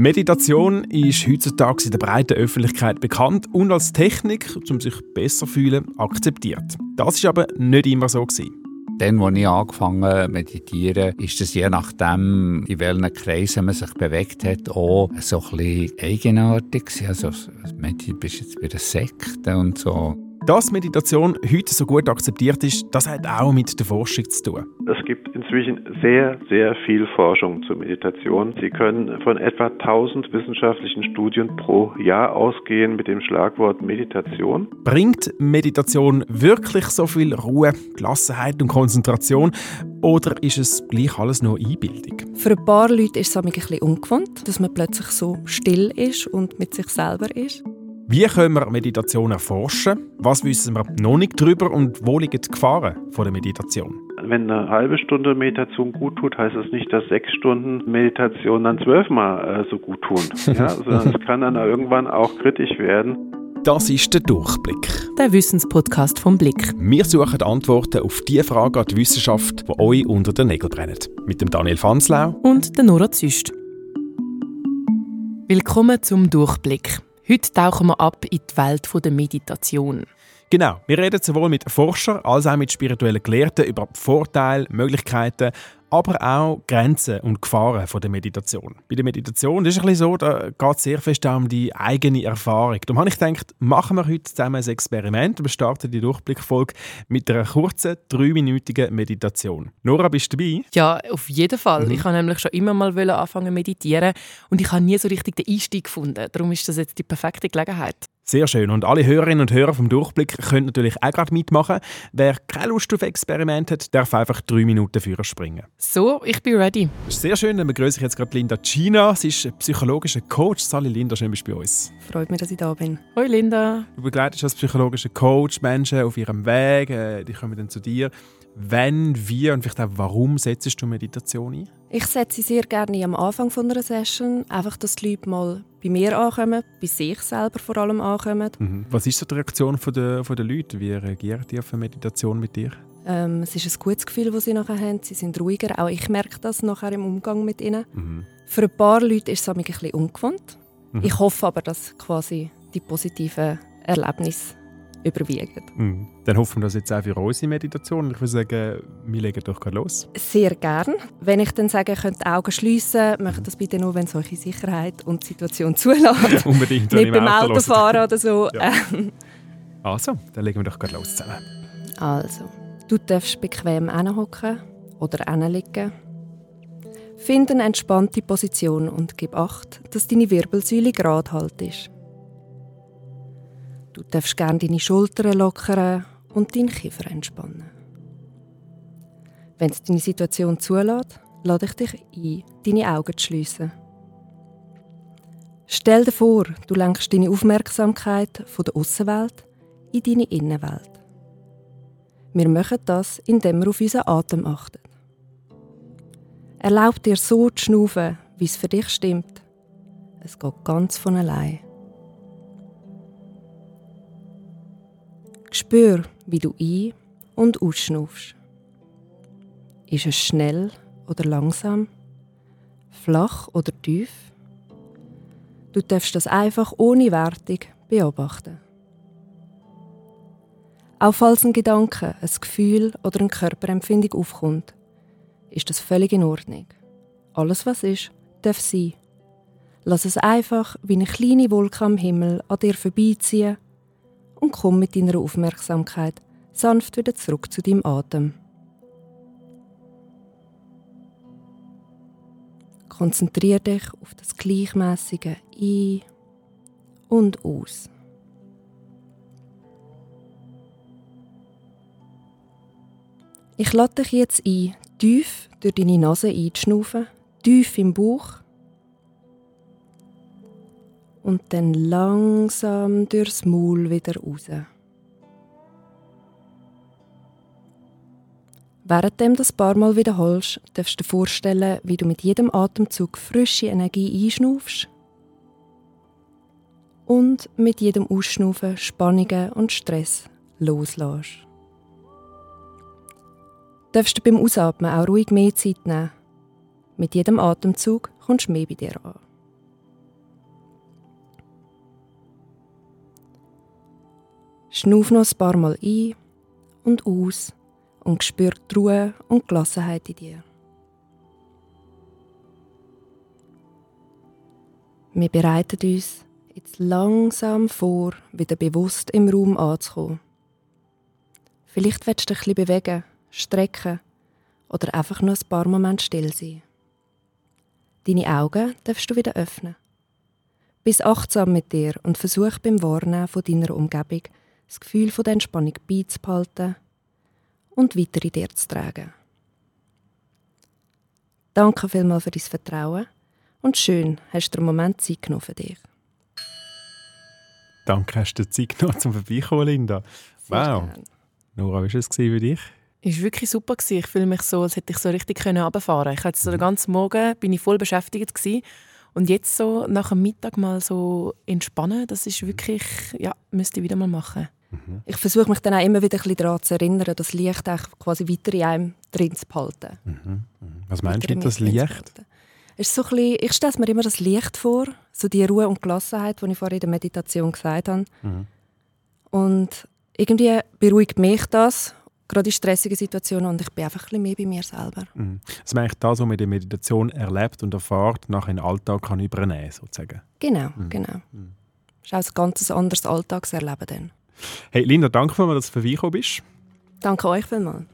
Meditation ist heutzutage in der breiten Öffentlichkeit bekannt und als Technik, um sich besser zu fühlen, akzeptiert. Das war aber nicht immer so. Gewesen. Dann, als ich angefangen habe meditieren, ist es je nachdem, in welchen Kreisen man sich bewegt hat, auch so ein bisschen eigenartig. Also, du bist jetzt bei der Sekte und so. Dass Meditation heute so gut akzeptiert ist, das hat auch mit der Forschung zu tun. Es gibt inzwischen sehr, sehr viel Forschung zur Meditation. Sie können von etwa 1000 wissenschaftlichen Studien pro Jahr ausgehen mit dem Schlagwort Meditation. Bringt Meditation wirklich so viel Ruhe, Gelassenheit und Konzentration oder ist es gleich alles nur Einbildung? Für ein paar Leute ist es ein bisschen ungewohnt, dass man plötzlich so still ist und mit sich selber ist. Wie können wir Meditation erforschen? Was wissen wir noch nicht darüber und wo liegen die Gefahren von der Meditation? Wenn eine halbe Stunde Meditation gut tut, heißt das nicht, dass sechs Stunden Meditation dann zwölfmal äh, so gut tun. Ja? Sondern es kann dann irgendwann auch kritisch werden. Das ist der Durchblick. Der Wissenspodcast vom Blick. Wir suchen Antworten auf die Fragen an die Wissenschaft, die euch unter den Nägeln brennen. Mit dem Daniel Fanslau und der Nora Züst. Willkommen zum Durchblick. Heute tauchen wir ab in die Welt der Meditation. Genau, wir reden sowohl mit Forschern als auch mit spirituellen Gelehrten über Vorteile, Möglichkeiten aber auch Grenzen und Gefahren von der Meditation. Bei der Meditation ist es ein bisschen so, da geht es sehr fest um die eigene Erfahrung. Darum habe ich gedacht, machen wir heute zusammen ein Experiment. Wir starten die Durchblickfolge mit einer kurzen, dreiminütigen Meditation. Nora, bist du dabei? Ja, auf jeden Fall. Mhm. Ich habe nämlich schon immer mal anfangen zu meditieren und ich habe nie so richtig den Einstieg gefunden. Darum ist das jetzt die perfekte Gelegenheit. Sehr schön. Und alle Hörerinnen und Hörer vom Durchblick können natürlich auch gerade mitmachen. Wer keine Lust auf Experiment hat, darf einfach drei Minuten führen springen. So, ich bin ready. Das ist sehr schön. Dann begrüße ich jetzt gerade Linda China. Sie ist psychologischer Coach. Sali Linda, schön bist du bei uns. Freut mich, dass ich da bin. Hoi Linda. Du begleitest als psychologischer Coach Menschen auf ihrem Weg. Äh, die kommen dann zu dir. Wenn, wie und vielleicht auch warum setzt du Meditation ein? Ich setze sie sehr gerne am Anfang von einer Session, einfach, dass die Leute mal bei mir ankommen, bei sich selber vor allem ankommen. Mhm. Was ist so die Reaktion der, der Leute? Wie reagieren die auf eine Meditation mit dir? Ähm, es ist ein gutes Gefühl, das sie nachher haben. Sie sind ruhiger. Auch ich merke das nachher im Umgang mit ihnen. Mhm. Für ein paar Leute ist es ein bisschen ungewohnt. Mhm. Ich hoffe aber, dass quasi die positiven Erlebnisse überwiegen. Mhm. Dann hoffen wir das jetzt auch für unsere Meditation. Ich würde sagen, wir legen doch los. Sehr gern. Wenn ich dann sage, ihr könnt die Augen schliessen, macht das bitte nur, wenn es eure Sicherheit und die Situation zulässt. Unbedingt. Nicht beim Autofahren oder so. Ja. also, dann legen wir doch los zusammen. Also, du darfst bequem hinhocken oder hinlegen. Find eine entspannte Position und gib Acht, dass deine Wirbelsäule gerade halt ist. Du darfst gerne deine Schultern lockern und deinen Kiefer entspannen. Wenn es deine Situation zulässt, lade ich dich ein, deine Augen zu schliessen. Stell dir vor, du lenkst deine Aufmerksamkeit von der Außenwelt in deine Innenwelt. Wir machen das, indem wir auf unseren Atem achten. Erlaub dir so zu schnaufen, wie es für dich stimmt. Es geht ganz von allein. Spür, wie du ein- und ausschnaufst. Ist es schnell oder langsam? Flach oder tief? Du darfst das einfach ohne Wertung beobachten. Auch falls ein Gedanke, ein Gefühl oder eine Körperempfindung aufkommt, ist das völlig in Ordnung. Alles, was ist, darf sein. Lass es einfach wie eine kleine Wolke am Himmel an dir vorbeiziehen und komm mit deiner Aufmerksamkeit sanft wieder zurück zu deinem Atem. Konzentriere dich auf das gleichmäßige Ein- und Aus. Ich lade dich jetzt ein, tief durch deine Nase einzuschnaufen, tief im Bauch und dann langsam durchs Maul wieder raus. Während du das paar Mal wiederholst, darfst du dir vorstellen, wie du mit jedem Atemzug frische Energie einschnaufst und mit jedem Ausschnaufen Spannungen und Stress loslässt. Darfst du beim Ausatmen auch ruhig mehr Zeit nehmen. Mit jedem Atemzug kommst du mehr bei dir an. Schnuff noch ein paar Mal ein und aus und spür die Ruhe und Gelassenheit in dir. Wir bereiten uns jetzt langsam vor, wieder bewusst im Raum anzukommen. Vielleicht willst du dich ein bisschen bewegen, strecken oder einfach nur ein paar Momente still sein. Deine Augen darfst du wieder öffnen. Bist achtsam mit dir und versuch beim Wahrnehmen deiner Umgebung das Gefühl von der Entspannung beizubehalten und weiter in dir zu tragen. Danke vielmals für dein Vertrauen und schön hast du einen Moment Zeit genommen für dich. Danke, hast du Zeit genommen zum Vorbeikommen, Linda. Sehr wow. gern. Nora, wie war es für dich? Es war wirklich super. gewesen. Ich fühle mich so, als hätte ich so richtig runterfahren können. Ich hatte so den ganzen Morgen bin ich voll beschäftigt gewesen. und jetzt so nach dem Mittag mal so entspannen, das ist wirklich, ja, müsste ich wieder mal machen. Ich versuche mich dann auch immer wieder ein bisschen daran zu erinnern, das Licht auch quasi weiter in einem drin zu behalten. Was meinst du mit das Licht? ist so ein bisschen, ich stelle mir immer das Licht vor, so die Ruhe und Gelassenheit, die ich vorhin in der Meditation gesagt habe. Mhm. Und irgendwie beruhigt mich das, gerade in stressigen Situationen, und ich bin einfach ein bisschen mehr bei mir selber. Mhm. Das ist eigentlich das, was man in der Meditation erlebt und erfährt, nachher in den Alltag kann übernehmen sozusagen. Genau, Mhm. genau. Das ist auch ein ganz anderes Alltagserleben dann. Hey Linda, danke vielmals, dass du vorbeigekommen bist. Danke euch vielmals.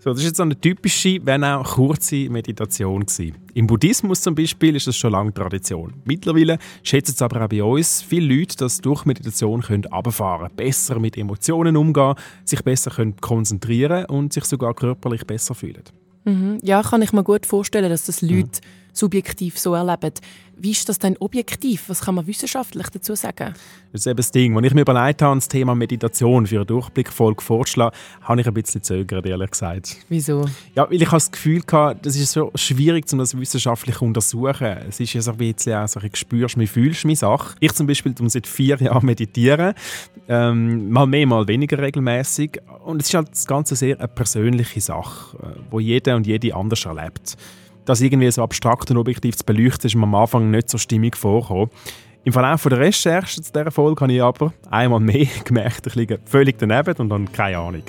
So, das ist jetzt so eine typische, wenn auch kurze Meditation gewesen. Im Buddhismus zum Beispiel ist das schon lange Tradition. Mittlerweile schätzen es aber auch bei uns viele Leute, dass durch Meditation können runterfahren können, besser mit Emotionen umgehen, sich besser können konzentrieren und sich sogar körperlich besser fühlen. Mhm. Ja, kann ich mir gut vorstellen, dass das Leute subjektiv so erleben. Wie ist das denn objektiv? Was kann man wissenschaftlich dazu sagen? Das ist eben das Ding. Als ich mir überlegt habe, das Thema Meditation für eine Durchblickfolge vorzuschlagen, habe ich ein bisschen zögert, ehrlich gesagt. Wieso? Ja, weil ich habe das Gefühl hatte, das ist so schwierig, um das wissenschaftlich zu untersuchen. Es ist ja so ein bisschen auch so, ich spürst, wie fühlst meine Sache. Ich zum Beispiel tue seit vier Jahren meditieren, ähm, mal mehr, mal weniger regelmäßig. Und es ist halt das Ganze sehr eine persönliche Sache, äh, wo jeder und jede anders erlebt. Das irgendwie so abstrakt und objektiv zu beleuchten, ist mir am Anfang nicht so stimmig vorgekommen. Im Verlauf der Recherche zu dieser Folge habe ich aber einmal mehr gemerkt, ich liege völlig daneben und habe keine Ahnung.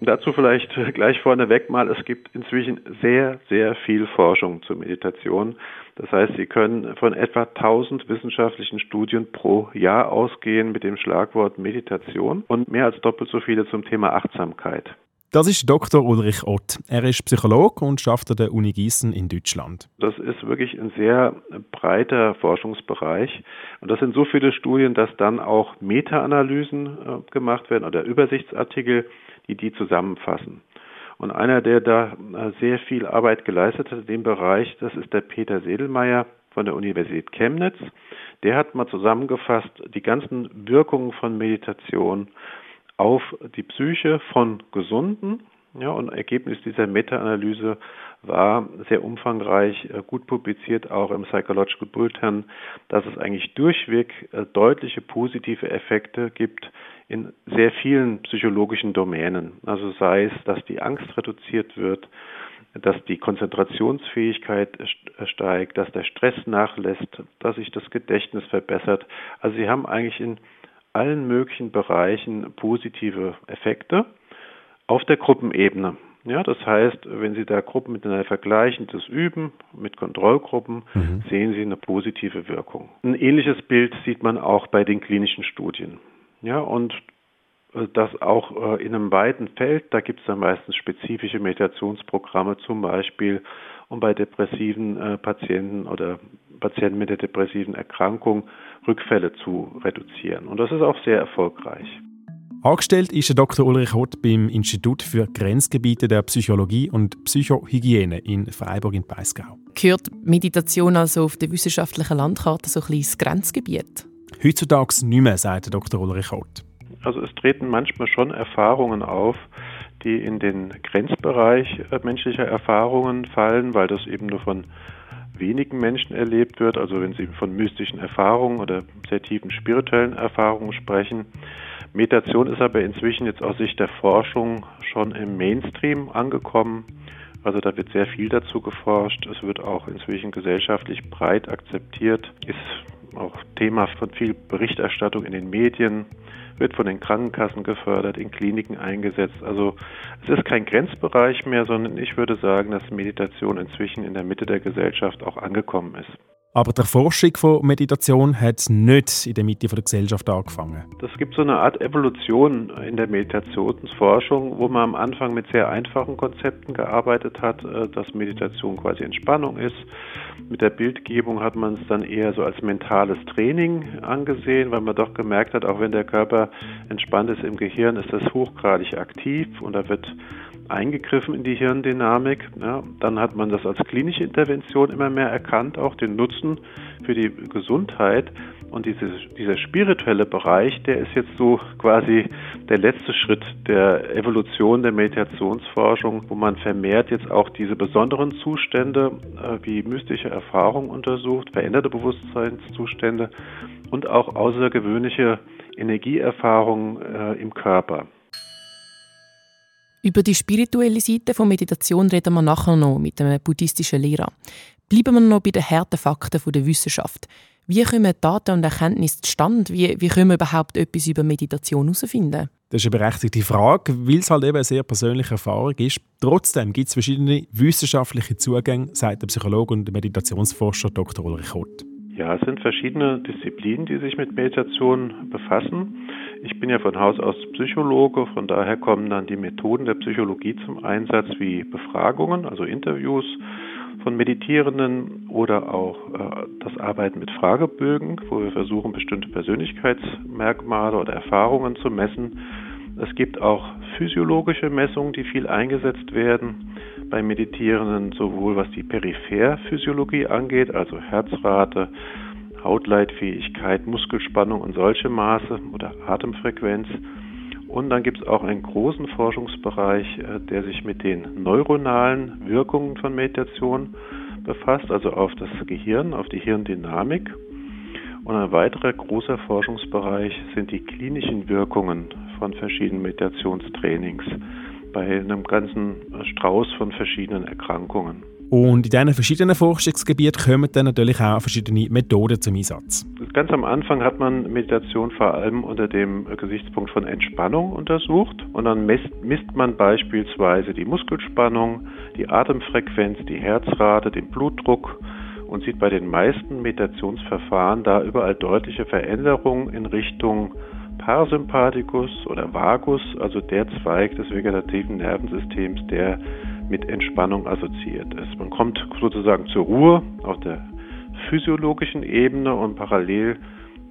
Dazu vielleicht gleich vorneweg mal, es gibt inzwischen sehr, sehr viel Forschung zur Meditation. Das heißt, Sie können von etwa 1000 wissenschaftlichen Studien pro Jahr ausgehen mit dem Schlagwort Meditation und mehr als doppelt so viele zum Thema Achtsamkeit. Das ist Dr. Ulrich Ott. Er ist Psychologe und schafft an der Uni Gießen in Deutschland. Das ist wirklich ein sehr breiter Forschungsbereich. Und das sind so viele Studien, dass dann auch Meta-Analysen äh, gemacht werden oder Übersichtsartikel, die die zusammenfassen. Und einer, der da äh, sehr viel Arbeit geleistet hat in dem Bereich, das ist der Peter Sedelmeier von der Universität Chemnitz. Der hat mal zusammengefasst die ganzen Wirkungen von Meditation auf die Psyche von Gesunden. Ja, und Ergebnis dieser Meta-Analyse war sehr umfangreich, äh, gut publiziert, auch im Psychological Bulletin, dass es eigentlich durchweg äh, deutliche positive Effekte gibt in sehr vielen psychologischen Domänen. Also sei es, dass die Angst reduziert wird, dass die Konzentrationsfähigkeit steigt, dass der Stress nachlässt, dass sich das Gedächtnis verbessert. Also sie haben eigentlich in allen möglichen Bereichen positive Effekte auf der Gruppenebene. Ja, das heißt, wenn Sie da Gruppen miteinander vergleichen, das üben mit Kontrollgruppen, Mhm. sehen Sie eine positive Wirkung. Ein ähnliches Bild sieht man auch bei den klinischen Studien. Ja, und äh, das auch äh, in einem weiten Feld, da gibt es dann meistens spezifische Meditationsprogramme, zum Beispiel, um bei depressiven äh, Patienten oder Patienten mit der depressiven Erkrankung Rückfälle zu reduzieren. Und das ist auch sehr erfolgreich. Angestellt ist der Dr. Ulrich Hott beim Institut für Grenzgebiete der Psychologie und Psychohygiene in Freiburg in Breisgau. Gehört Meditation also auf der wissenschaftlichen Landkarte so ein bisschen ins Grenzgebiet? Heutzutage nicht mehr, sagt der Dr. Ulrich Hott. Also es treten manchmal schon Erfahrungen auf, die in den Grenzbereich äh, menschlicher Erfahrungen fallen, weil das eben nur von wenigen Menschen erlebt wird. Also wenn Sie von mystischen Erfahrungen oder sehr tiefen spirituellen Erfahrungen sprechen. Meditation ist aber inzwischen jetzt aus Sicht der Forschung schon im Mainstream angekommen. Also da wird sehr viel dazu geforscht. Es wird auch inzwischen gesellschaftlich breit akzeptiert. Ist auch Thema von viel Berichterstattung in den Medien, wird von den Krankenkassen gefördert, in Kliniken eingesetzt. Also es ist kein Grenzbereich mehr, sondern ich würde sagen, dass Meditation inzwischen in der Mitte der Gesellschaft auch angekommen ist. Aber die Forschung von Meditation hat nicht in der Mitte der Gesellschaft angefangen. Es gibt so eine Art Evolution in der Meditationsforschung, wo man am Anfang mit sehr einfachen Konzepten gearbeitet hat, äh, dass Meditation quasi Entspannung ist. Mit der Bildgebung hat man es dann eher so als mentales Training angesehen, weil man doch gemerkt hat, auch wenn der Körper entspannt ist im Gehirn, ist das hochgradig aktiv und da wird eingegriffen in die Hirndynamik. Ja, dann hat man das als klinische Intervention immer mehr erkannt, auch den Nutzen für die Gesundheit. Und diese, dieser spirituelle Bereich, der ist jetzt so quasi der letzte Schritt der Evolution der Meditationsforschung, wo man vermehrt jetzt auch diese besonderen Zustände äh, wie mystische Erfahrung untersucht, veränderte Bewusstseinszustände und auch außergewöhnliche Energieerfahrungen äh, im Körper. Über die spirituelle Seite von Meditation reden wir nachher noch mit einem buddhistischen Lehrer. Bleiben wir noch bei den harten Fakten der Wissenschaft. Wie kommen Daten und Erkenntnisse zustande? Wie, wie können wir überhaupt etwas über Meditation herausfinden? Das ist eine berechtigte Frage, weil es halt eben eine sehr persönliche Erfahrung ist. Trotzdem gibt es verschiedene wissenschaftliche Zugänge, sagt der Psychologe und Meditationsforscher Dr. Ulrich Ott. Ja, es sind verschiedene Disziplinen, die sich mit Meditation befassen. Ich bin ja von Haus aus Psychologe, von daher kommen dann die Methoden der Psychologie zum Einsatz wie Befragungen, also Interviews von Meditierenden oder auch äh, das Arbeiten mit Fragebögen, wo wir versuchen, bestimmte Persönlichkeitsmerkmale oder Erfahrungen zu messen. Es gibt auch physiologische Messungen, die viel eingesetzt werden bei Meditierenden, sowohl was die Peripherphysiologie angeht, also Herzrate, Hautleitfähigkeit, Muskelspannung und solche Maße oder Atemfrequenz. Und dann gibt es auch einen großen Forschungsbereich, äh, der sich mit den neuronalen Wirkungen von Meditation befasst, also auf das Gehirn, auf die Hirndynamik. Und ein weiterer großer Forschungsbereich sind die klinischen Wirkungen von verschiedenen Meditationstrainings bei einem ganzen Strauß von verschiedenen Erkrankungen. Und in diesen verschiedenen Forschungsgebieten kommen dann natürlich auch verschiedene Methoden zum Einsatz. Ganz am Anfang hat man Meditation vor allem unter dem Gesichtspunkt von Entspannung untersucht. Und dann misst, misst man beispielsweise die Muskelspannung, die Atemfrequenz, die Herzrate, den Blutdruck und sieht bei den meisten Meditationsverfahren da überall deutliche Veränderungen in Richtung Parasympathikus oder Vagus, also der Zweig des vegetativen Nervensystems, der mit Entspannung assoziiert ist. Man kommt sozusagen zur Ruhe auf der physiologischen Ebene und parallel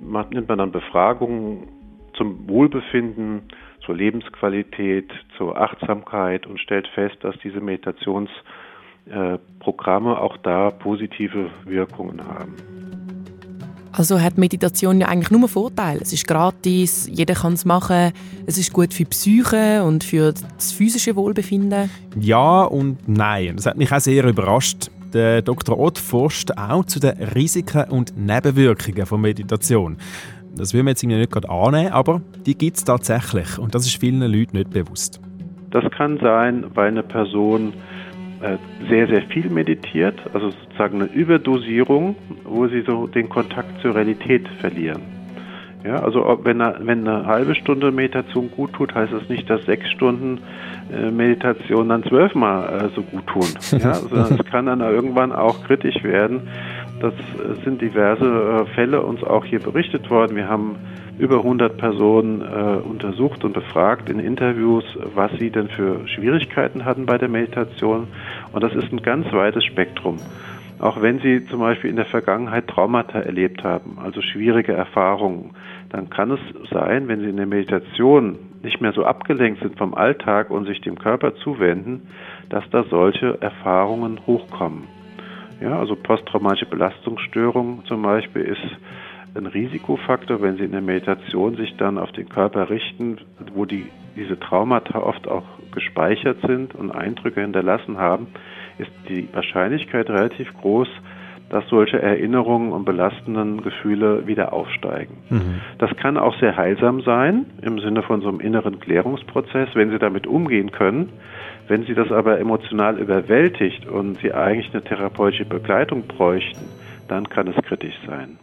nimmt man dann Befragungen zum Wohlbefinden, zur Lebensqualität, zur Achtsamkeit und stellt fest, dass diese Meditationsprogramme auch da positive Wirkungen haben. Also hat Meditation ja eigentlich nur Vorteile. Es ist gratis, jeder kann es machen, es ist gut für die Psyche und für das physische Wohlbefinden. Ja und nein. Das hat mich auch sehr überrascht. Der Dr. Ott forscht auch zu den Risiken und Nebenwirkungen von Meditation. Das will man jetzt nicht gerade annehmen, aber die gibt es tatsächlich und das ist vielen Leuten nicht bewusst. Das kann sein, weil eine Person sehr, sehr viel meditiert, also sozusagen eine Überdosierung, wo sie so den Kontakt zur Realität verlieren. Ja, also wenn eine, wenn eine halbe Stunde Meditation gut tut, heißt das nicht, dass sechs Stunden äh, Meditation dann zwölfmal äh, so gut tun. Ja, also es kann dann irgendwann auch kritisch werden. Das sind diverse Fälle uns auch hier berichtet worden. Wir haben über 100 Personen äh, untersucht und befragt in Interviews, was sie denn für Schwierigkeiten hatten bei der Meditation. Und das ist ein ganz weites Spektrum. Auch wenn Sie zum Beispiel in der Vergangenheit Traumata erlebt haben, also schwierige Erfahrungen, dann kann es sein, wenn Sie in der Meditation nicht mehr so abgelenkt sind vom Alltag und sich dem Körper zuwenden, dass da solche Erfahrungen hochkommen. Ja, also posttraumatische Belastungsstörung zum Beispiel ist ein Risikofaktor, wenn Sie in der Meditation sich dann auf den Körper richten, wo die, diese Traumata oft auch gespeichert sind und Eindrücke hinterlassen haben, ist die Wahrscheinlichkeit relativ groß, dass solche Erinnerungen und belastenden Gefühle wieder aufsteigen. Mhm. Das kann auch sehr heilsam sein, im Sinne von so einem inneren Klärungsprozess, wenn Sie damit umgehen können. Wenn Sie das aber emotional überwältigt und Sie eigentlich eine therapeutische Begleitung bräuchten, dann kann es kritisch sein.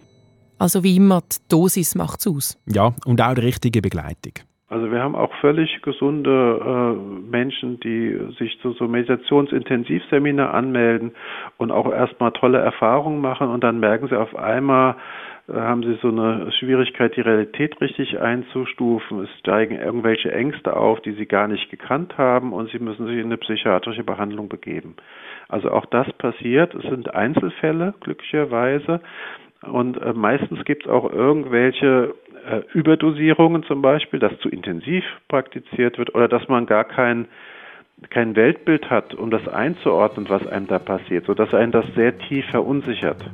Also wie immer, die Dosis macht es aus. Ja, und auch die richtige Begleitung. Also wir haben auch völlig gesunde äh, Menschen, die sich zu so Meditationsintensivseminar anmelden und auch erstmal tolle Erfahrungen machen und dann merken sie auf einmal, äh, haben sie so eine Schwierigkeit, die Realität richtig einzustufen. Es steigen irgendwelche Ängste auf, die sie gar nicht gekannt haben und sie müssen sich in eine psychiatrische Behandlung begeben. Also auch das passiert. Es sind Einzelfälle, glücklicherweise. Und äh, meistens gibt es auch irgendwelche äh, Überdosierungen zum Beispiel, dass zu intensiv praktiziert wird oder dass man gar kein, kein Weltbild hat, um das einzuordnen, was einem da passiert, sodass einen das sehr tief verunsichert.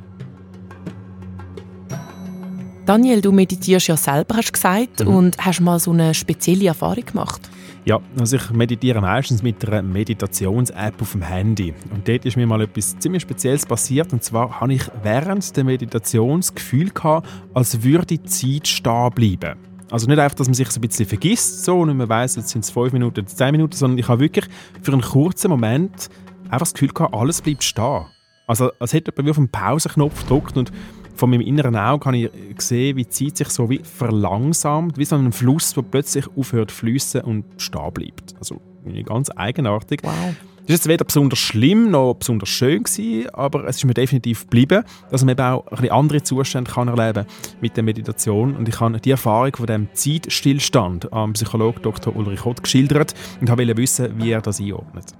Daniel, du meditierst ja selber, hast du gesagt, mhm. und hast mal so eine spezielle Erfahrung gemacht. Ja, also ich meditiere meistens mit einer Meditations-App auf dem Handy. Und dort ist mir mal etwas ziemlich Spezielles passiert. Und zwar habe ich während der Meditation das Gefühl gehabt, als würde die Zeit stehen bleiben. Also nicht einfach, dass man sich so ein bisschen vergisst so, und man weiß, jetzt sind es fünf Minuten oder zehn Minuten, sondern ich habe wirklich für einen kurzen Moment einfach das Gefühl gehabt, alles bleibt stehen. Also als hätte jemand wie auf den Pauseknopf gedrückt und von meinem inneren Auge habe ich gesehen, wie die Zeit sich so wie verlangsamt, wie so ein Fluss, der plötzlich aufhört zu fließen und stehen bleibt. Also ganz eigenartig. Wow. Das ist jetzt weder besonders schlimm noch besonders schön gewesen, aber es ist mir definitiv geblieben, dass man eben auch ein andere Zustände kann erleben mit der Meditation. Und ich habe die Erfahrung von dem Zeitstillstand am Psychologen Dr. Ulrich Hott geschildert und wollte wissen, wie er das einordnet.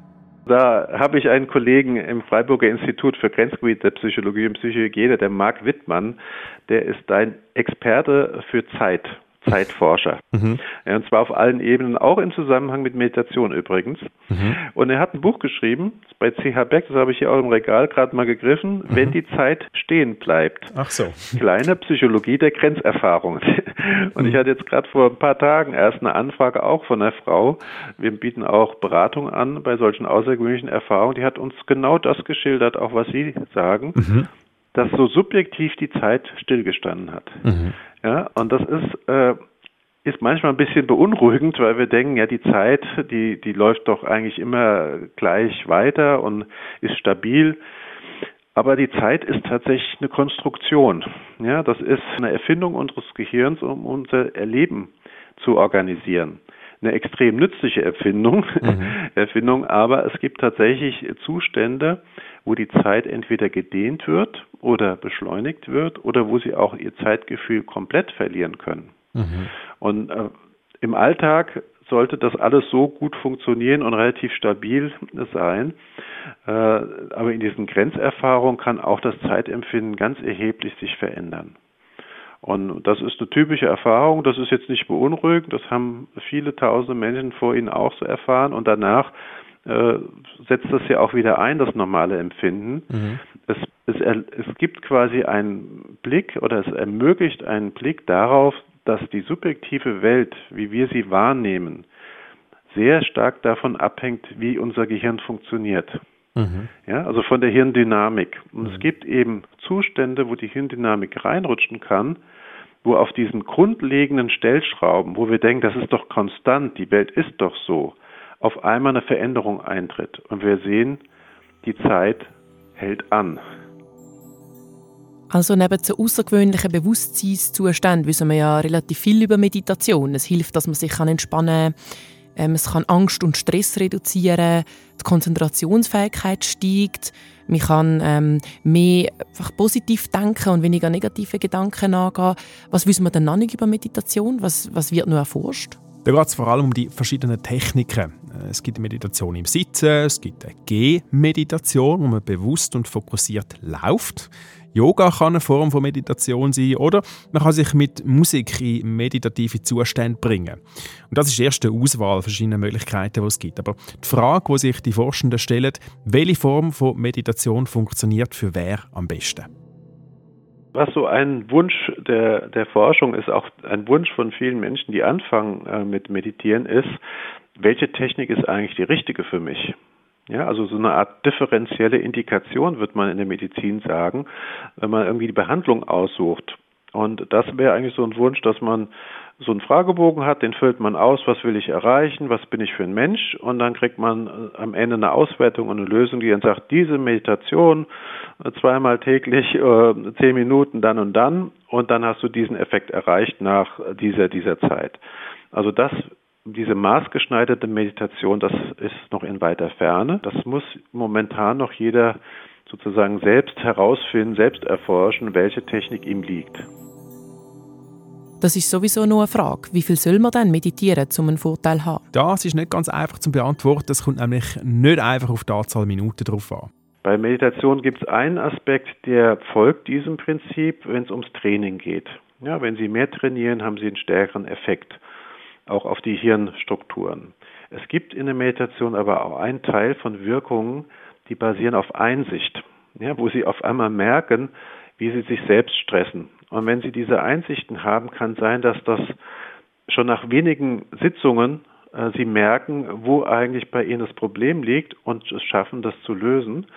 Da habe ich einen Kollegen im Freiburger Institut für Grenzgebiet der Psychologie und Psychohygiene, der Marc Wittmann, der ist ein Experte für Zeit. Zeitforscher. Mhm. Und zwar auf allen Ebenen, auch im Zusammenhang mit Meditation übrigens. Mhm. Und er hat ein Buch geschrieben, bei CH Beck, das habe ich hier auch im Regal gerade mal gegriffen, mhm. wenn die Zeit stehen bleibt. Ach so. Kleine Psychologie der Grenzerfahrung. Und ich mhm. hatte jetzt gerade vor ein paar Tagen erst eine Anfrage auch von einer Frau. Wir bieten auch Beratung an bei solchen außergewöhnlichen Erfahrungen. Die hat uns genau das geschildert, auch was Sie sagen. Mhm dass so subjektiv die Zeit stillgestanden hat. Mhm. Ja, und das ist, äh, ist manchmal ein bisschen beunruhigend, weil wir denken, ja, die Zeit, die, die läuft doch eigentlich immer gleich weiter und ist stabil. Aber die Zeit ist tatsächlich eine Konstruktion. Ja, das ist eine Erfindung unseres Gehirns, um unser Erleben zu organisieren. Eine extrem nützliche Erfindung, mhm. Erfindung, aber es gibt tatsächlich Zustände, wo die Zeit entweder gedehnt wird oder beschleunigt wird oder wo sie auch ihr Zeitgefühl komplett verlieren können. Mhm. Und äh, im Alltag sollte das alles so gut funktionieren und relativ stabil sein. Äh, aber in diesen Grenzerfahrungen kann auch das Zeitempfinden ganz erheblich sich verändern. Und das ist eine typische Erfahrung. Das ist jetzt nicht beunruhigend. Das haben viele tausende Menschen vor Ihnen auch so erfahren. Und danach äh, setzt das ja auch wieder ein, das normale Empfinden. Mhm. Es, es, es gibt quasi einen Blick oder es ermöglicht einen Blick darauf, dass die subjektive Welt, wie wir sie wahrnehmen, sehr stark davon abhängt, wie unser Gehirn funktioniert. Mhm. Ja, also von der Hirndynamik. Und mhm. es gibt eben Zustände, wo die Hirndynamik reinrutschen kann, wo auf diesen grundlegenden Stellschrauben, wo wir denken, das ist doch konstant, die Welt ist doch so, auf einmal eine Veränderung eintritt. Und wir sehen, die Zeit hält an. Also neben so außergewöhnlichen Bewusstseinszuständen wissen wir ja relativ viel über Meditation. Es hilft, dass man sich entspannen kann. Ähm, es kann Angst und Stress reduzieren. Die Konzentrationsfähigkeit steigt. Man kann ähm, mehr einfach positiv denken und weniger negative Gedanken angehen. Was wissen wir denn noch nicht über Meditation? Was, was wird noch erforscht? Da geht es vor allem um die verschiedenen Techniken. Äh, es gibt Meditation im Sitzen, es gibt eine Gehmeditation, wo man bewusst und fokussiert läuft. Yoga kann eine Form von Meditation sein oder man kann sich mit Musik in meditative Zustände bringen. Und das ist die erste Auswahl verschiedener Möglichkeiten, die es gibt. Aber die Frage, die sich die Forschenden stellen, welche Form von Meditation funktioniert für wer am besten? Was so ein Wunsch der, der Forschung ist, auch ein Wunsch von vielen Menschen, die anfangen äh, mit Meditieren, ist, welche Technik ist eigentlich die richtige für mich? Ja, also so eine Art differenzielle Indikation wird man in der Medizin sagen, wenn man irgendwie die Behandlung aussucht. Und das wäre eigentlich so ein Wunsch, dass man so einen Fragebogen hat, den füllt man aus, was will ich erreichen, was bin ich für ein Mensch und dann kriegt man äh, am Ende eine Auswertung und eine Lösung, die dann sagt, diese Meditation äh, zweimal täglich, äh, zehn Minuten dann und dann und dann hast du diesen Effekt erreicht nach dieser, dieser Zeit. Also das diese maßgeschneiderte Meditation, das ist noch in weiter Ferne. Das muss momentan noch jeder sozusagen selbst herausfinden, selbst erforschen, welche Technik ihm liegt. Das ist sowieso nur eine Frage. Wie viel soll man dann meditieren, um einen Vorteil zu haben? Das ist nicht ganz einfach zu beantworten. Es kommt nämlich nicht einfach auf die Anzahl Minuten drauf an. Bei Meditation gibt es einen Aspekt, der folgt diesem Prinzip, wenn es ums Training geht. Ja, wenn Sie mehr trainieren, haben Sie einen stärkeren Effekt auch auf die Hirnstrukturen. Es gibt in der Meditation aber auch einen Teil von Wirkungen, die basieren auf Einsicht, ja, wo Sie auf einmal merken, wie Sie sich selbst stressen. Und wenn Sie diese Einsichten haben, kann sein, dass das schon nach wenigen Sitzungen äh, Sie merken, wo eigentlich bei Ihnen das Problem liegt und es schaffen, das zu lösen.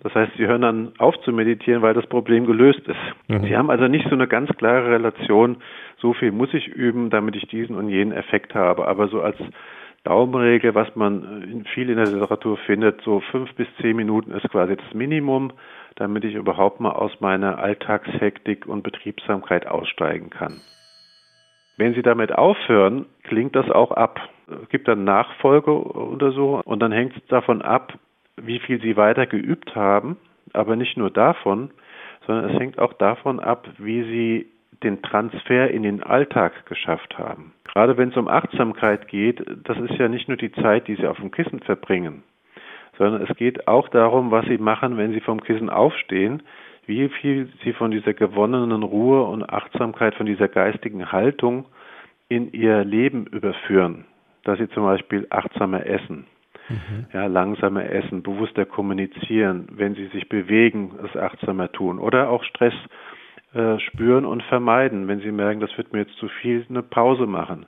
Das heißt, Sie hören dann auf zu meditieren, weil das Problem gelöst ist. Mhm. Sie haben also nicht so eine ganz klare Relation, so viel muss ich üben, damit ich diesen und jenen Effekt habe. Aber so als Daumenregel, was man viel in der Literatur findet, so fünf bis zehn Minuten ist quasi das Minimum, damit ich überhaupt mal aus meiner Alltagshektik und Betriebsamkeit aussteigen kann. Wenn Sie damit aufhören, klingt das auch ab. Es gibt dann Nachfolge oder so und dann hängt es davon ab, wie viel Sie weiter geübt haben, aber nicht nur davon, sondern es hängt auch davon ab, wie Sie den Transfer in den Alltag geschafft haben. Gerade wenn es um Achtsamkeit geht, das ist ja nicht nur die Zeit, die Sie auf dem Kissen verbringen, sondern es geht auch darum, was Sie machen, wenn Sie vom Kissen aufstehen, wie viel Sie von dieser gewonnenen Ruhe und Achtsamkeit, von dieser geistigen Haltung in Ihr Leben überführen, dass Sie zum Beispiel achtsamer essen, mhm. ja, langsamer essen, bewusster kommunizieren, wenn Sie sich bewegen, es achtsamer tun oder auch Stress äh, spüren und vermeiden, wenn sie merken, das wird mir jetzt zu viel, eine Pause machen.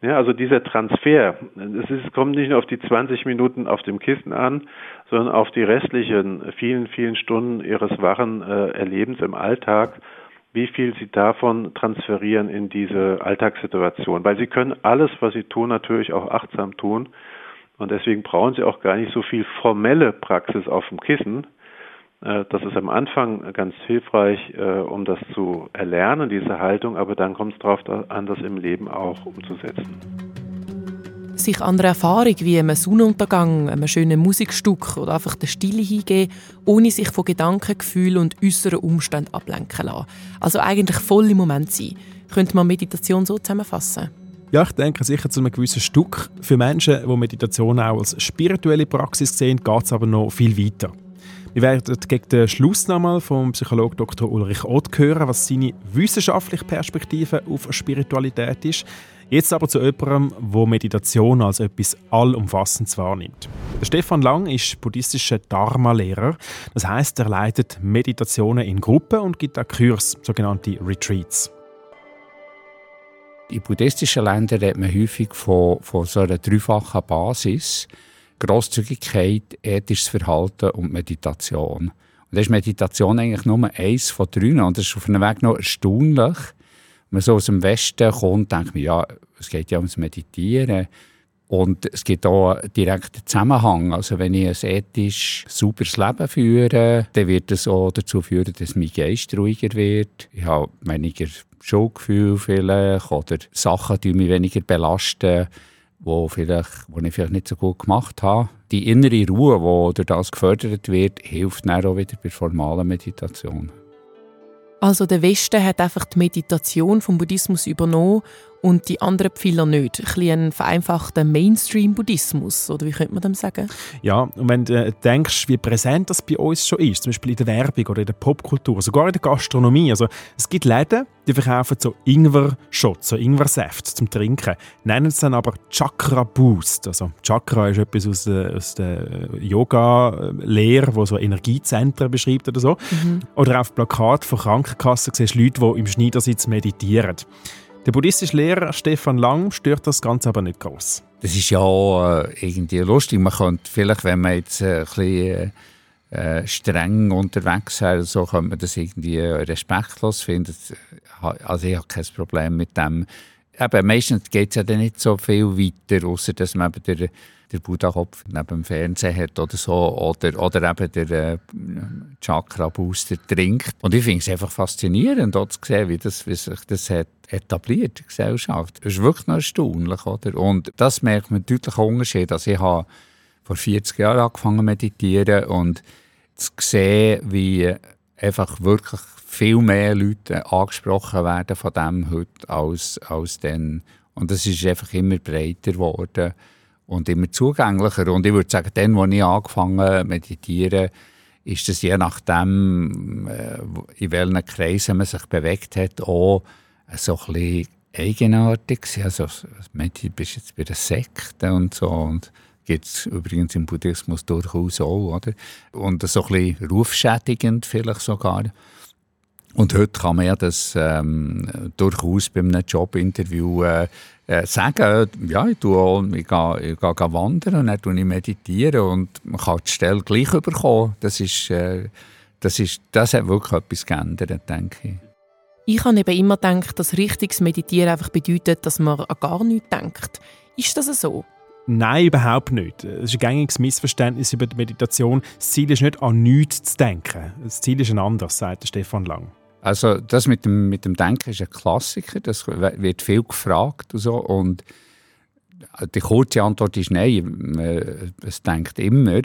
Ja, also dieser Transfer, es, kommt nicht nur auf die 20 Minuten auf dem Kissen an, sondern auf die restlichen vielen, vielen Stunden ihres wachen äh, Erlebens im Alltag, wie viel sie davon transferieren in diese Alltagssituation. Weil sie können alles, was sie tun, natürlich auch achtsam tun. Und deswegen brauchen sie auch gar nicht so viel formelle Praxis auf dem Kissen, äh, das ist am Anfang ganz hilfreich, äh, um das zu erlernen, diese Haltung, aber dann kommt es darauf an, das im Leben auch umzusetzen. Sich an einer Erfahrung wie einem Sonnenuntergang, einem schönen Musikstück oder einfach der Stille hingeben, ohne sich von Gedanken, Gefühlen und äußeren Umständen ablenken lassen. Also eigentlich voll im Moment sein. Könnte man Meditation so zusammenfassen? Ja, ich denke sicher zu einem gewissen Stück. Für Menschen, die Meditation auch als spirituelle Praxis sehen, geht es aber noch viel weiter. Wir werden gegen den Schluss nochmal vom Psychologen Dr. Ulrich Ott hören, was seine wissenschaftliche Perspektive auf Spiritualität ist. Jetzt aber zu jemandem, der Meditation als etwas Allumfassendes wahrnimmt. Der Stefan Lang ist buddhistischer Dharma-Lehrer. Das heißt, er leitet Meditationen in Gruppen und gibt auch Kurs, sogenannte Retreats. In buddhistischen Ländern redet man häufig von, von so einer dreifachen Basis. Grosszügigkeit, ethisches Verhalten und Meditation. Und da ist Meditation eigentlich nur eins von drei. Und das ist auf einem Weg noch erstaunlich. Wenn man so aus dem Westen kommt, denkt man, ja, es geht ja ums Meditieren. Und es gibt auch einen Zusammenhang. Also wenn ich ein ethisch sauberes Leben führe, dann wird das auch dazu führen, dass mein Geist ruhiger wird. Ich habe weniger Schuldgefühl vielleicht oder Sachen, die mich weniger belasten wo, vielleicht, wo ich vielleicht nicht so gut gemacht habe. Die innere Ruhe, die durch das gefördert wird, hilft dann auch wieder bei formalen Meditation. Also der Westen hat einfach die Meditation vom Buddhismus übernommen und die anderen Pfeiler nicht. Ein bisschen ein vereinfachter Mainstream-Buddhismus, oder wie könnte man das sagen? Ja, und wenn du äh, denkst, wie präsent das bei uns schon ist, zum Beispiel in der Werbung oder in der Popkultur, sogar in der Gastronomie. Also es gibt Läden, die verkaufen so Ingwer-Shots, so Ingwer-Saft zum Trinken, nennen es dann aber Chakra Boost. Also Chakra ist etwas aus der, aus der Yoga-Lehre, wo so Energiezentren beschreibt oder so. Mhm. Oder auf Plakat von Krankenkassen siehst du Leute, die im Schneidersitz meditieren. Der buddhistische Lehrer Stefan Lang stört das Ganze aber nicht groß. Das ist ja äh, irgendwie lustig. Man könnte vielleicht, wenn man jetzt äh, ein bisschen äh, streng unterwegs wäre, so könnte man das irgendwie respektlos finden. Also ich habe kein Problem mit dem. eben, meistens geht es ja dann nicht so viel weiter, außer dass man eben der, der Buddha-Kopf neben dem Fernseher hat oder so, oder, oder eben der äh, Chakra-Booster trinkt. Und ich finde es einfach faszinierend, auch zu sehen, wie, das, wie sich das hat etabliert der Gesellschaft. Das ist wirklich noch erstaunlich, oder? Und das merkt man deutlich Unterschied. Also ich habe vor 40 Jahren angefangen zu meditieren und zu sehen, wie einfach wirklich viel mehr Leute angesprochen werden von dem heute als, als dann. Und das ist einfach immer breiter geworden und immer zugänglicher. Und ich würde sagen, dann, als ich angefangen zu meditieren, ist das je nachdem, äh, in welchen Kreisen man sich bewegt hat, auch so ein bisschen eigenartig. Also, du bist jetzt bei der Sekte und so. Und gibt es übrigens im Buddhismus durchaus auch. Oder? Und so ein bisschen rufschädigend vielleicht sogar. Und heute kann man ja das ähm, durchaus bei einem Jobinterview äh, äh, sagen, ja, ich, tue, ich, gehe, ich gehe wandern und dann ich meditieren und man kann die Stelle gleich bekommen. Das, ist, äh, das, ist, das hat wirklich etwas geändert, denke ich. Ich habe eben immer gedacht, dass richtiges Meditieren einfach bedeutet, dass man an gar nichts denkt. Ist das so? Nein, überhaupt nicht. Es ist ein gängiges Missverständnis über die Meditation. Das Ziel ist nicht, an nichts zu denken. Das Ziel ist ein anderes, sagt Stefan Lang. Also das mit dem, mit dem Denken ist ein Klassiker, das wird viel gefragt und so. Und die kurze Antwort ist nein, es denkt immer.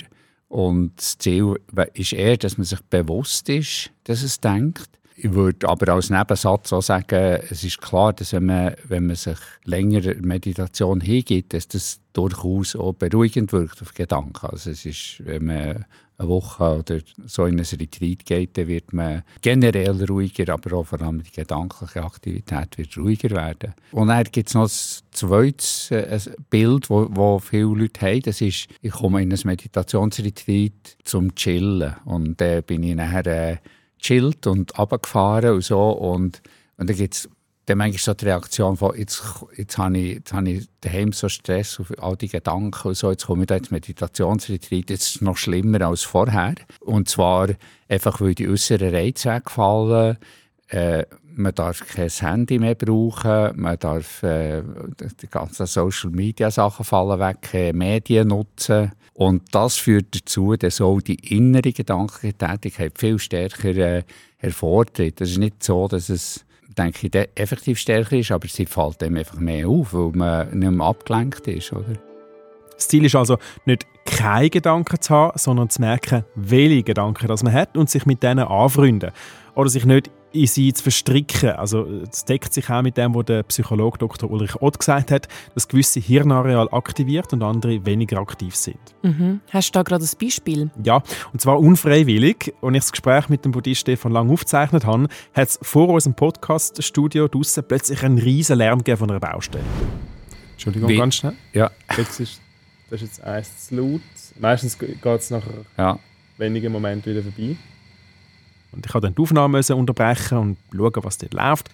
Und das Ziel ist eher, dass man sich bewusst ist, dass es denkt. Ich würde aber als Nebensatz auch sagen, es ist klar, dass wenn man, wenn man sich länger Meditation hingibt, dass das durchaus auch beruhigend wirkt auf Gedanken. Also es ist, wenn man eine Woche oder so in ein Retreat geht, dann wird man generell ruhiger, aber auch vor allem die gedankliche Aktivität wird ruhiger werden. Und dann gibt es noch ein zweites äh, Bild, wo viele Leute haben. Das ist, ich komme in ein Meditationsretreat zum Chillen. Und dann äh, bin ich nachher äh, chillt und runtergefahren und so. Und, und dann gibt es dann manchmal so die Reaktion von, jetzt, jetzt habe ich, jetzt habe ich daheim so Stress auf all die Gedanken und so, jetzt komme ich da ins Meditationsretreat, jetzt ist es noch schlimmer als vorher. Und zwar einfach, weil die äußeren Reize wegfallen, äh, man darf kein Handy mehr brauchen, man darf äh, die ganzen Social Media Sachen fallen weg, keine Medien nutzen und das führt dazu, dass auch die innere gedankliche Tätigkeit viel stärker äh, hervortritt. Es ist nicht so, dass es denke ich, effektiv stärker ist, aber sie fällt dem einfach mehr auf, weil man nicht mehr abgelenkt ist. Oder? Das Ziel ist also nicht keine Gedanken zu haben, sondern zu merken, welche Gedanken das man hat und sich mit denen anfreunden. Oder sich nicht in sie zu verstricken. Also es deckt sich auch mit dem, was der Psychologe Dr. Ulrich Ott gesagt hat, dass gewisse Hirnareale aktiviert und andere weniger aktiv sind. Mhm. Hast du da gerade ein Beispiel? Ja, und zwar unfreiwillig. Als ich das Gespräch mit dem Buddhist Stefan Lang aufgezeichnet habe, hat es vor unserem Podcast-Studio draussen plötzlich einen riesen Lärm gegeben von einer Baustelle. Entschuldigung, Wie? ganz schnell. Ja. Jetzt ist, das ist jetzt eins zu laut. Meistens geht es nach ja. wenigen Momenten wieder vorbei. Und ich habe dann die Aufnahme unterbrechen und schauen, was dort läuft.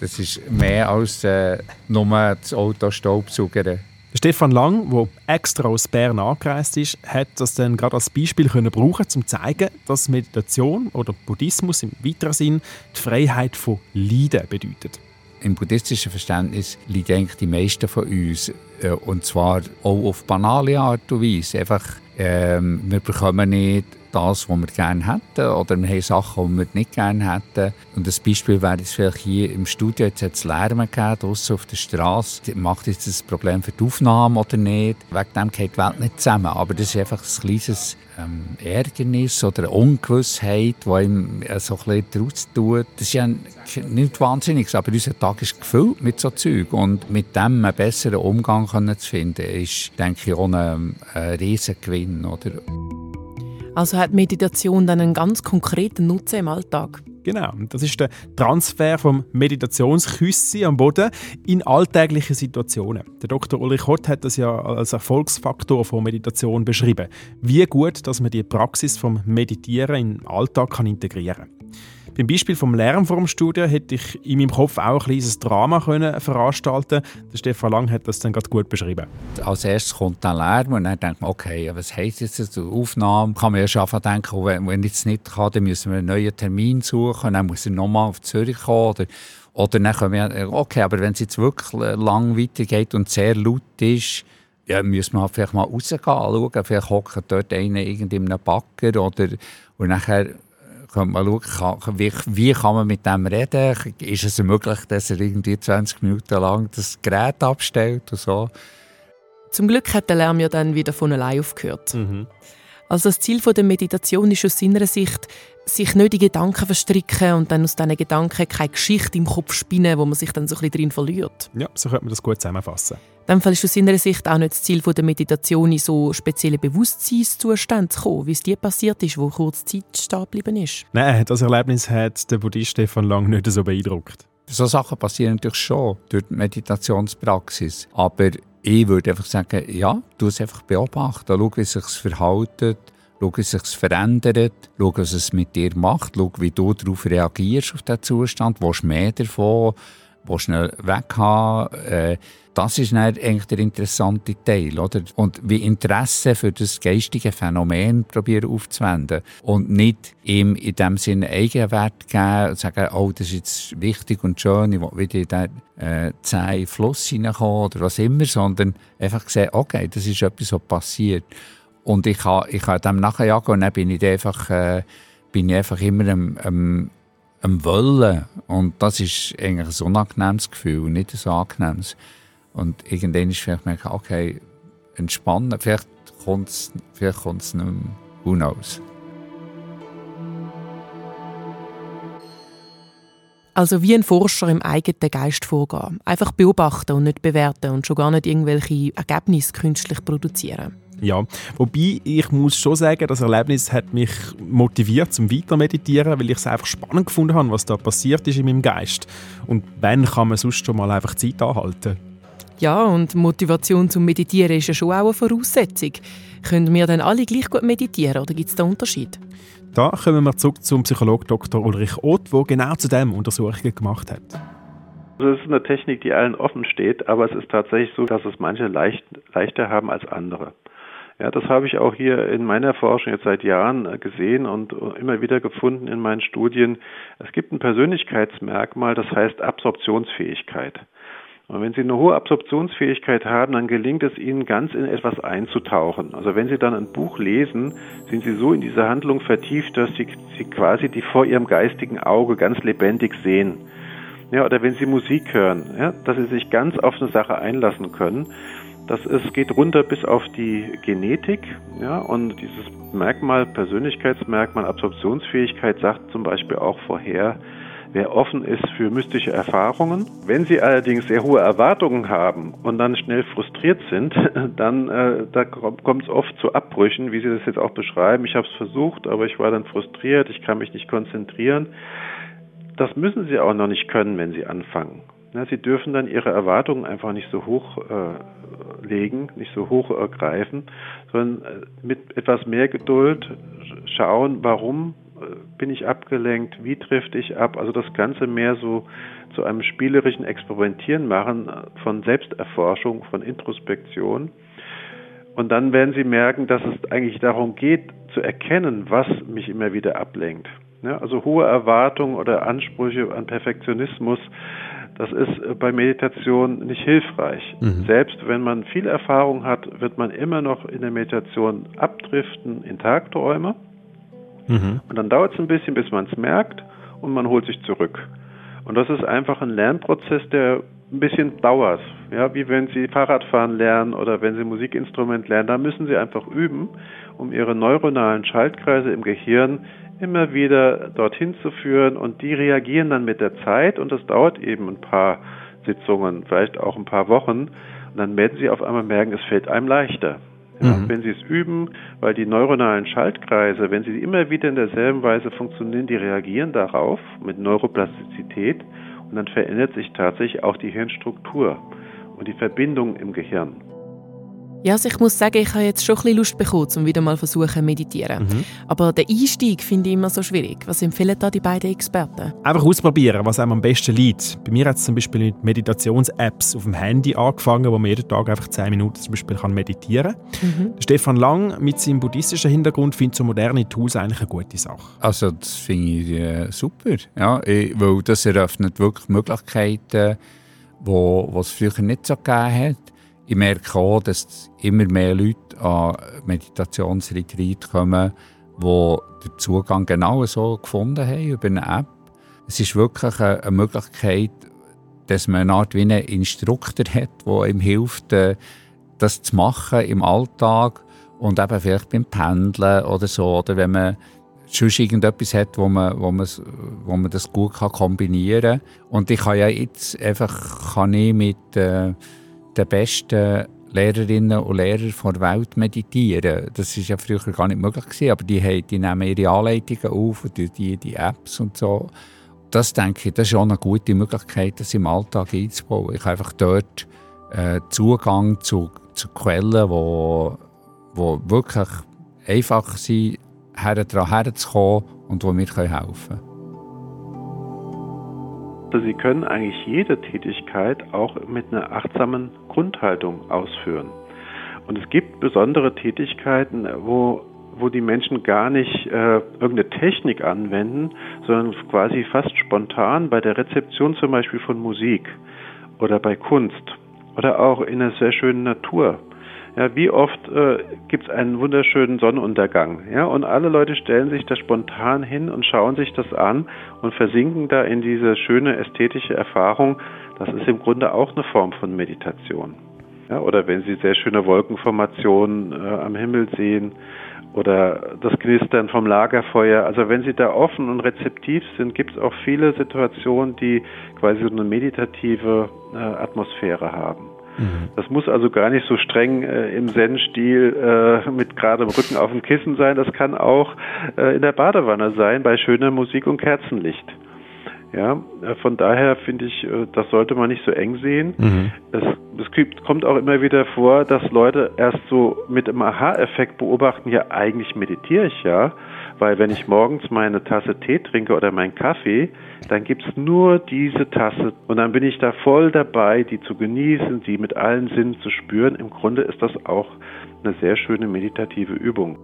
Das ist mehr als äh, nur das Auto Staubsaugern. Stefan Lang, der extra aus Bern angereist ist, hat das dann gerade als Beispiel können brauchen, um zu zeigen, dass Meditation oder Buddhismus im weiteren Sinn die Freiheit von Leiden bedeutet. Im buddhistischen Verständnis leiden eigentlich die meisten von uns, äh, und zwar auch auf banale Art und Weise. Einfach, ähm, wir bekommen nicht das, was wir gerne hätten, oder wir haben Sachen, die wir nicht gerne hätten. Und das Beispiel wäre jetzt vielleicht hier im Studio, jetzt hat es Lärm gegeben, draussen auf der Straße. Macht jetzt das Problem für die Aufnahme oder nicht? Wegen dem geht die Welt nicht zusammen. Aber das ist einfach ein kleines ähm, Ärgernis oder eine Ungewissheit, die ihm äh, so ein bisschen draus tut. Das ist ja nicht wahnsinnig, aber unser Tag ist gefüllt mit so Zeug. Und mit dem einen besseren Umgang können zu finden, ist, denke ich, auch ein, ein Riesengewinn. Oder? Also hat Meditation dann einen ganz konkreten Nutzen im Alltag? Genau, das ist der Transfer vom Meditationsküssi am Boden in alltägliche Situationen. Der Dr. Ulrich Hott hat das ja als Erfolgsfaktor von Meditation beschrieben. Wie gut, dass man die Praxis vom Meditieren den Alltag kann integrieren kann. Beim Beispiel vom Lärm vor dem Studio hätte ich in meinem Kopf auch ein kleines Drama können veranstalten Der Stefan Lang hat das dann gerade gut beschrieben. Als erstes kommt der Lärm und dann denkt man, okay, was heisst jetzt das? Aufnahme? Kann man ja schon denken, oh, wenn, ich es nicht kann, dann müssen wir einen neuen Termin suchen, dann muss er nochmal auf Zürich kommen oder Oder dann können wir, okay, aber wenn es jetzt wirklich lang weitergeht und sehr laut ist, ja, müssen wir halt vielleicht mal rausgehen, schauen. Vielleicht hockt dort einer in einem Backer oder und nachher könnte man schauen, kann, wie, wie kann man mit dem reden? Ist es möglich, dass er irgendwie 20 Minuten lang das Gerät abstellt und so? Zum Glück hat der Lärm ja dann wieder von allein aufgehört. Mhm. Also das Ziel der Meditation ist aus seiner Sicht, sich nicht in Gedanken verstricken und dann aus diesen Gedanken keine Geschichte im Kopf spinnen, wo man sich dann so ein bisschen drin verliert. Ja, so könnte man das gut zusammenfassen. In dem Fall ist aus seiner Sicht auch nicht das Ziel der Meditation, in so spezielle Bewusstseinszustände zu kommen, wie es dir passiert ist, wo kurz Zeit stehen geblieben ist. Nein, das Erlebnis hat der Buddhist Stefan Lang nicht so beeindruckt. So Sachen passieren natürlich schon durch die Meditationspraxis. Aber ich würde einfach sagen, ja, du es einfach beobachten, schau, wie es sich verhält, schau, wie es sich verändert, schau, was es mit dir macht, schau, wie du darauf reagierst, auf diesen Zustand, willst du mehr davon, du schnell weghaben, äh, das ist eigentlich der interessante Teil, oder? Und wie Interesse für das geistige Phänomen probieren aufzuwenden und nicht ihm in dem Sinne Eigenwert geben und sagen, oh, das ist jetzt wichtig und schön, ich will wieder in den äh, Fluss hineinkommen oder was immer, sondern einfach sehen, okay, das ist etwas, was passiert. Und ich kann, ich kann dem nachjagen und dann bin ich einfach, äh, bin ich einfach immer am, am, am Wollen. Und das ist eigentlich ein unangenehmes Gefühl, nicht ein angenehmes. Und irgendwann ist vielleicht merken, okay, entspannen, vielleicht kommt es vielleicht kommt's nicht mehr. Who knows? Also wie ein Forscher im eigenen Geist vorgehen. Einfach beobachten und nicht bewerten und schon gar nicht irgendwelche Ergebnisse künstlich produzieren. Ja, wobei ich muss schon sagen, das Erlebnis hat mich motiviert zum Weitermeditieren, weil ich es einfach spannend gefunden habe, was da passiert ist in meinem Geist. Und wann kann man sonst schon mal einfach Zeit anhalten? Ja, und Motivation zum Meditieren ist ja schon auch eine Voraussetzung. Können wir dann alle gleich gut meditieren oder gibt es da Unterschied? Da kommen wir zurück zum Psychologen Dr. Ulrich Oth, der genau zu dem Untersuchungen gemacht hat. Also es ist eine Technik, die allen offen steht, aber es ist tatsächlich so, dass es manche leicht, leichter haben als andere. Ja, das habe ich auch hier in meiner Forschung jetzt seit Jahren gesehen und immer wieder gefunden in meinen Studien. Es gibt ein Persönlichkeitsmerkmal, das heißt Absorptionsfähigkeit. Und wenn Sie eine hohe Absorptionsfähigkeit haben, dann gelingt es Ihnen ganz in etwas einzutauchen. Also wenn Sie dann ein Buch lesen, sind Sie so in diese Handlung vertieft, dass Sie, Sie quasi die vor Ihrem geistigen Auge ganz lebendig sehen. Ja, oder wenn Sie Musik hören, ja, dass Sie sich ganz auf eine Sache einlassen können. Das ist, geht runter bis auf die Genetik, ja, und dieses Merkmal, Persönlichkeitsmerkmal, Absorptionsfähigkeit sagt zum Beispiel auch vorher, wer offen ist für mystische Erfahrungen. Wenn Sie allerdings sehr hohe Erwartungen haben und dann schnell frustriert sind, dann äh, da kommt es oft zu Abbrüchen, wie Sie das jetzt auch beschreiben. Ich habe es versucht, aber ich war dann frustriert, ich kann mich nicht konzentrieren. Das müssen Sie auch noch nicht können, wenn Sie anfangen. Ja, Sie dürfen dann Ihre Erwartungen einfach nicht so hoch äh, legen, nicht so hoch ergreifen, sondern äh, mit etwas mehr Geduld schauen, warum bin ich abgelenkt, wie trifft ich ab, also das Ganze mehr so zu einem spielerischen Experimentieren machen von Selbsterforschung, von Introspektion. Und dann werden Sie merken, dass es eigentlich darum geht, zu erkennen, was mich immer wieder ablenkt. Ja, also hohe Erwartungen oder Ansprüche an Perfektionismus, das ist bei Meditation nicht hilfreich. Mhm. Selbst wenn man viel Erfahrung hat, wird man immer noch in der Meditation abdriften in Tagträume. Mhm. Und dann dauert es ein bisschen, bis man es merkt und man holt sich zurück. Und das ist einfach ein Lernprozess, der ein bisschen dauert. Ja, wie wenn Sie Fahrradfahren lernen oder wenn Sie Musikinstrument lernen, da müssen Sie einfach üben, um Ihre neuronalen Schaltkreise im Gehirn immer wieder dorthin zu führen und die reagieren dann mit der Zeit und das dauert eben ein paar Sitzungen, vielleicht auch ein paar Wochen und dann werden Sie auf einmal merken, es fällt einem leichter. Ja, mhm. Wenn Sie es üben, weil die neuronalen Schaltkreise, wenn sie immer wieder in derselben Weise funktionieren, die reagieren darauf mit Neuroplastizität und dann verändert sich tatsächlich auch die Hirnstruktur und die Verbindung im Gehirn. Ja, also ich muss sagen, ich habe jetzt schon ein bisschen Lust bekommen, um wieder mal versuchen zu meditieren. Mhm. Aber den Einstieg finde ich immer so schwierig. Was empfehlen da die beiden Experten? Einfach ausprobieren, was einem am besten liegt. Bei mir hat es zum Beispiel mit Meditations-Apps auf dem Handy angefangen, wo man jeden Tag einfach 10 Minuten zum Beispiel kann meditieren kann. Mhm. Stefan Lang mit seinem buddhistischen Hintergrund findet so moderne Tools eigentlich eine gute Sache. Also das finde ich äh, super, ja, weil das eröffnet wirklich Möglichkeiten, wo es früher nicht so gegeben hat ich merke auch, dass immer mehr Leute an Meditationsretreat kommen, die den Zugang genau so gefunden haben über eine App. Es ist wirklich eine, Möglichkeit, dass man eine Art wie einen Instruktor hat, der ihm hilft, äh, das zu machen im Alltag und eben vielleicht beim Pendeln oder so, oder wenn man sonst irgendetwas hat, wo man, wo man, wo man das gut kombinieren kann. Und ich kann ja jetzt einfach kann ich mit... Äh, den besten Lehrerinnen und Lehrern der Welt meditieren. Das war ja früher gar nicht möglich gewesen, aber die, haben, die nehmen ihre Anleitungen auf und die, die Apps und so. Das denke ich, das ist auch eine gute Möglichkeit, das im Alltag einzubauen. Ich habe einfach dort äh, Zugang zu, zu Quellen, wo, wo wirklich einfach sind, herzukommen und die mir helfen können. Sie können eigentlich jede Tätigkeit auch mit einer achtsamen Grundhaltung ausführen. Und es gibt besondere Tätigkeiten, wo, wo die Menschen gar nicht äh, irgendeine Technik anwenden, sondern quasi fast spontan bei der Rezeption zum Beispiel von Musik oder bei Kunst oder auch in einer sehr schönen Natur ja, wie oft äh, gibt es einen wunderschönen Sonnenuntergang? Ja, und alle Leute stellen sich da spontan hin und schauen sich das an und versinken da in diese schöne ästhetische Erfahrung. Das ist im Grunde auch eine Form von Meditation. Ja, oder wenn Sie sehr schöne Wolkenformationen äh, am Himmel sehen oder das Knistern vom Lagerfeuer. Also wenn Sie da offen und rezeptiv sind, gibt es auch viele Situationen, die quasi so eine meditative äh, Atmosphäre haben. Mhm. Das muss also gar nicht so streng äh, im Zen-Stil äh, mit geradem Rücken auf dem Kissen sein. Das kann auch äh, in der Badewanne sein, bei schöner Musik und Kerzenlicht. Ja, äh, von daher finde ich, äh, das sollte man nicht so eng sehen. Mhm. Es, es gibt, kommt auch immer wieder vor, dass Leute erst so mit einem Aha-Effekt beobachten, ja, eigentlich meditiere ich ja, weil wenn ich morgens meine Tasse Tee trinke oder meinen Kaffee, dann gibt es nur diese Tasse und dann bin ich da voll dabei, die zu genießen, die mit allen Sinnen zu spüren. Im Grunde ist das auch eine sehr schöne meditative Übung.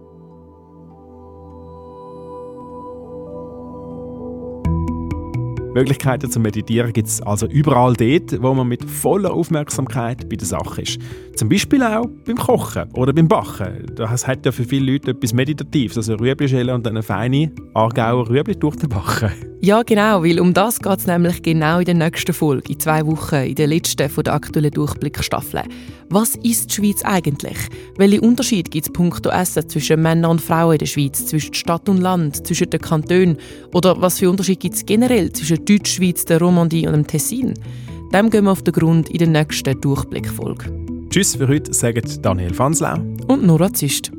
Möglichkeiten zu meditieren gibt es also überall dort, wo man mit voller Aufmerksamkeit bei der Sache ist. Zum Beispiel auch beim Kochen oder beim Backen. Das hat ja für viele Leute etwas Meditatives, also Rüebli und eine feine Aargauer Rüebli durch den Backen. Ja, genau, weil um das geht es nämlich genau in der nächsten Folge, in zwei Wochen, in der letzten von der aktuellen Durchblickstaffel. Was ist die Schweiz eigentlich? Welche Unterschiede gibt es punkto Essen zwischen Männern und Frauen in der Schweiz, zwischen Stadt und Land, zwischen den Kantonen? Oder was für Unterschiede gibt es generell zwischen Deutschschweiz, der Romandie und dem Tessin? Dem gehen wir auf den Grund in der nächsten Durchblickfolge. Tschüss für heute, sagen Daniel Fanslau und Nora Zist.